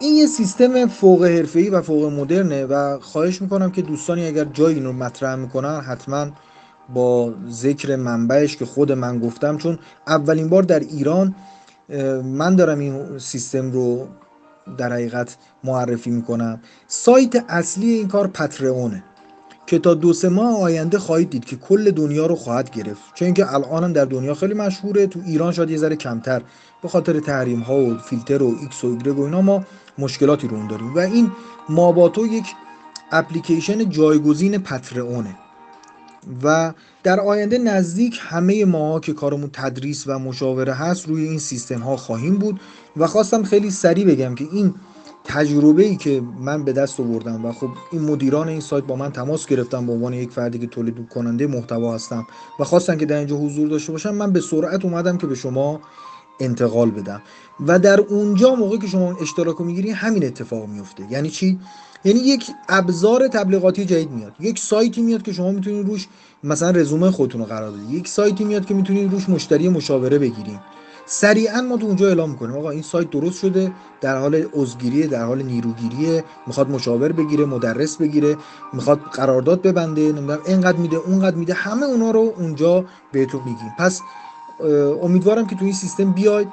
این یه سیستم فوق حرفه‌ای و فوق مدرنه و خواهش می‌کنم که دوستانی اگر جایی این رو مطرح می‌کنن حتما با ذکر منبعش که خود من گفتم چون اولین بار در ایران من دارم این سیستم رو در حقیقت معرفی می‌کنم. سایت اصلی این کار پترئونه که تا دو سه ماه آینده خواهید دید که کل دنیا رو خواهد گرفت. چون اینکه الان در دنیا خیلی مشهوره تو ایران شاید یه ذره کمتر به خاطر تحریم ها و فیلتر و ایکس و ایگرگ و اینا. ما مشکلاتی رو اون داریم و این ماباتو یک اپلیکیشن جایگزین Patreon ه. و در آینده نزدیک همه ما که کارمون تدریس و مشاوره هست روی این سیستم ها خواهیم بود. و خواستم خیلی سریع بگم که این تجربه ای که من به دست آوردم و خب این مدیران این سایت با من تماس گرفتم به عنوان یک فردی که تولید کننده محتوا هستم و خواستن که در اینجا حضور داشته باشم من به سرعت اومدم که به شما انتقال بدم. و در اونجا موقعی که شما اشتراک رو می‌گیری همین اتفاق میفته یعنی چی؟ یعنی یک ابزار تبلیغاتی جدید میاد. یک سایتی میاد که شما می‌تونید روش مثلا رزومه خودتون رو قرار بدید. یک سایتی میاد که می‌تونید روش مشتری مشاوره بگیرید. سریعا ما تو اونجا اعلام می‌کنیم آقا این سایت درست شده در حال عضوگیری در حال نیروگیری می‌خواد مشاور بگیره مدرس بگیره می‌خواد قرارداد ببنده نمی‌دونم اینقدر میده اونقدر میده همه اونا رو اونجا بهتون میگیم. پس امیدوارم که تو این سیستم بیاید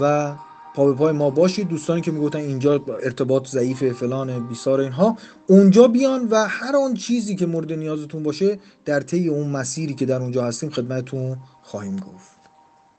و پا به پای ما باشید. دوستانی که می‌گفتن اینجا ارتباط ضعیف فلان بیسار اینها اونجا بیان و هر آن چیزی که مورد نیازتون باشه در طی اون مسیری که در اونجا هستیم خدمتتون خواهیم گفت.